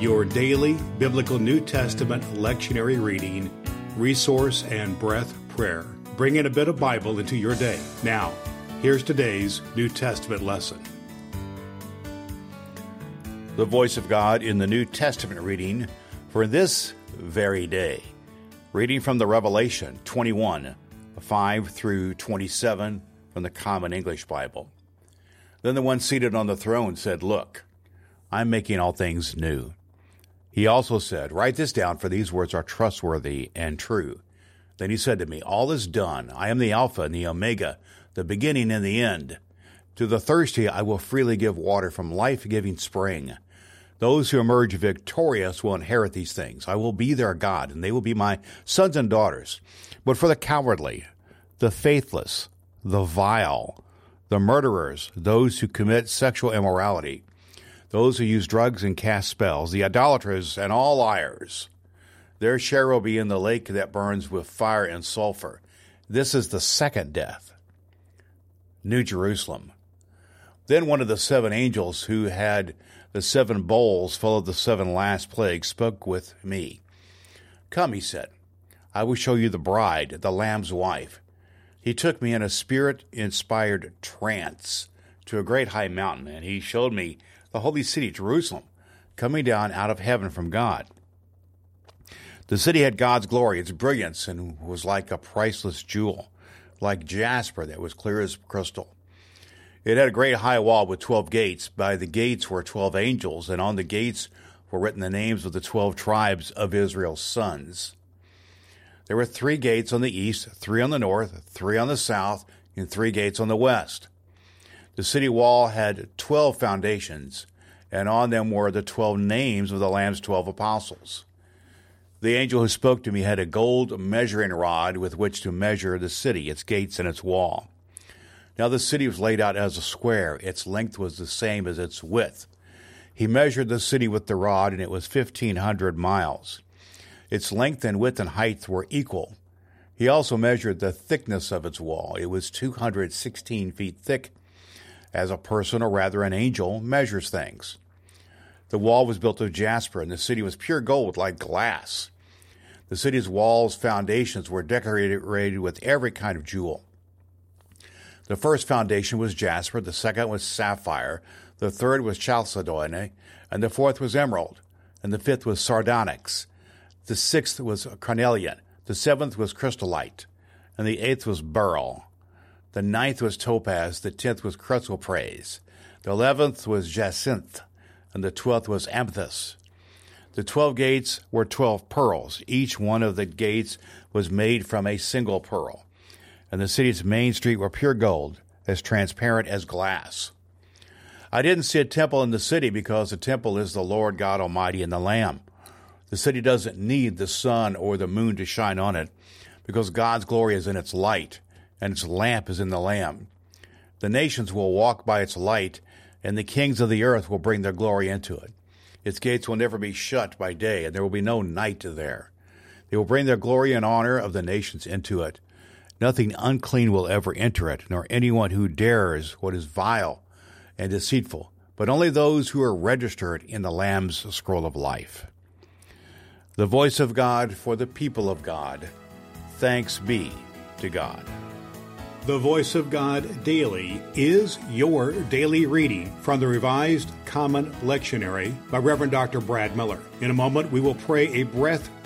your daily biblical New Testament lectionary reading, resource, and breath prayer. Bring in a bit of Bible into your day. Now, here's today's New Testament lesson. The voice of God in the New Testament reading for this very day. Reading from the Revelation 21, 5 through 27 from the Common English Bible. Then the one seated on the throne said, Look, I'm making all things new. He also said, Write this down, for these words are trustworthy and true. Then he said to me, All is done. I am the Alpha and the Omega, the beginning and the end. To the thirsty I will freely give water from life giving spring. Those who emerge victorious will inherit these things. I will be their God, and they will be my sons and daughters. But for the cowardly, the faithless, the vile, the murderers, those who commit sexual immorality, those who use drugs and cast spells, the idolaters, and all liars. Their share will be in the lake that burns with fire and sulfur. This is the second death. New Jerusalem. Then one of the seven angels who had the seven bowls full of the seven last plagues spoke with me. Come, he said, I will show you the bride, the Lamb's wife. He took me in a spirit inspired trance to a great high mountain, and he showed me the holy city, Jerusalem, coming down out of heaven from God. The city had God's glory, its brilliance, and was like a priceless jewel, like jasper that was clear as crystal. It had a great high wall with twelve gates. By the gates were twelve angels, and on the gates were written the names of the twelve tribes of Israel's sons. There were three gates on the east, three on the north, three on the south, and three gates on the west. The city wall had 12 foundations, and on them were the 12 names of the Lamb's 12 apostles. The angel who spoke to me had a gold measuring rod with which to measure the city, its gates, and its wall. Now the city was laid out as a square. Its length was the same as its width. He measured the city with the rod, and it was 1,500 miles. Its length and width and height were equal. He also measured the thickness of its wall. It was 216 feet thick as a person, or rather an angel, measures things. The wall was built of jasper, and the city was pure gold like glass. The city's walls' foundations were decorated with every kind of jewel. The first foundation was jasper, the second was sapphire, the third was chalcedony, and the fourth was emerald, and the fifth was sardonyx. The sixth was carnelian, the seventh was chrysolite, and the eighth was beryl. The ninth was topaz, the tenth was chrysoprase, the eleventh was jacinth, and the twelfth was amethyst. The twelve gates were twelve pearls. Each one of the gates was made from a single pearl. And the city's main street were pure gold, as transparent as glass. I didn't see a temple in the city because the temple is the Lord God Almighty and the Lamb. The city doesn't need the sun or the moon to shine on it because God's glory is in its light and its lamp is in the Lamb. The nations will walk by its light, and the kings of the earth will bring their glory into it. Its gates will never be shut by day, and there will be no night there. They will bring their glory and honor of the nations into it. Nothing unclean will ever enter it, nor anyone who dares what is vile and deceitful, but only those who are registered in the Lamb's scroll of life. The voice of God for the people of God. Thanks be to God. The Voice of God Daily is your daily reading from the Revised Common Lectionary by Reverend Dr. Brad Miller. In a moment, we will pray a breath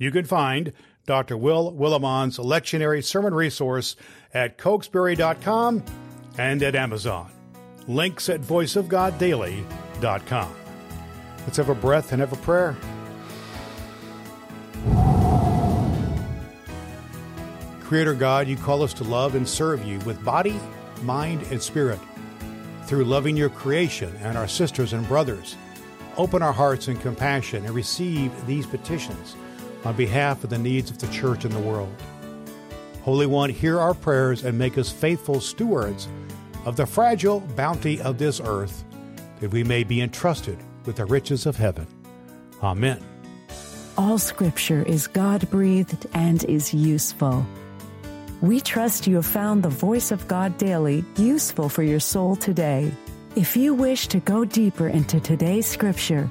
You can find Dr. Will Willimon's lectionary sermon resource at cokesbury.com and at Amazon. Links at voiceofgoddaily.com. Let's have a breath and have a prayer. Creator God, you call us to love and serve you with body, mind, and spirit. Through loving your creation and our sisters and brothers, open our hearts in compassion and receive these petitions on behalf of the needs of the church and the world. Holy One, hear our prayers and make us faithful stewards of the fragile bounty of this earth, that we may be entrusted with the riches of heaven. Amen. All scripture is God breathed and is useful. We trust you have found the voice of God daily useful for your soul today. If you wish to go deeper into today's scripture,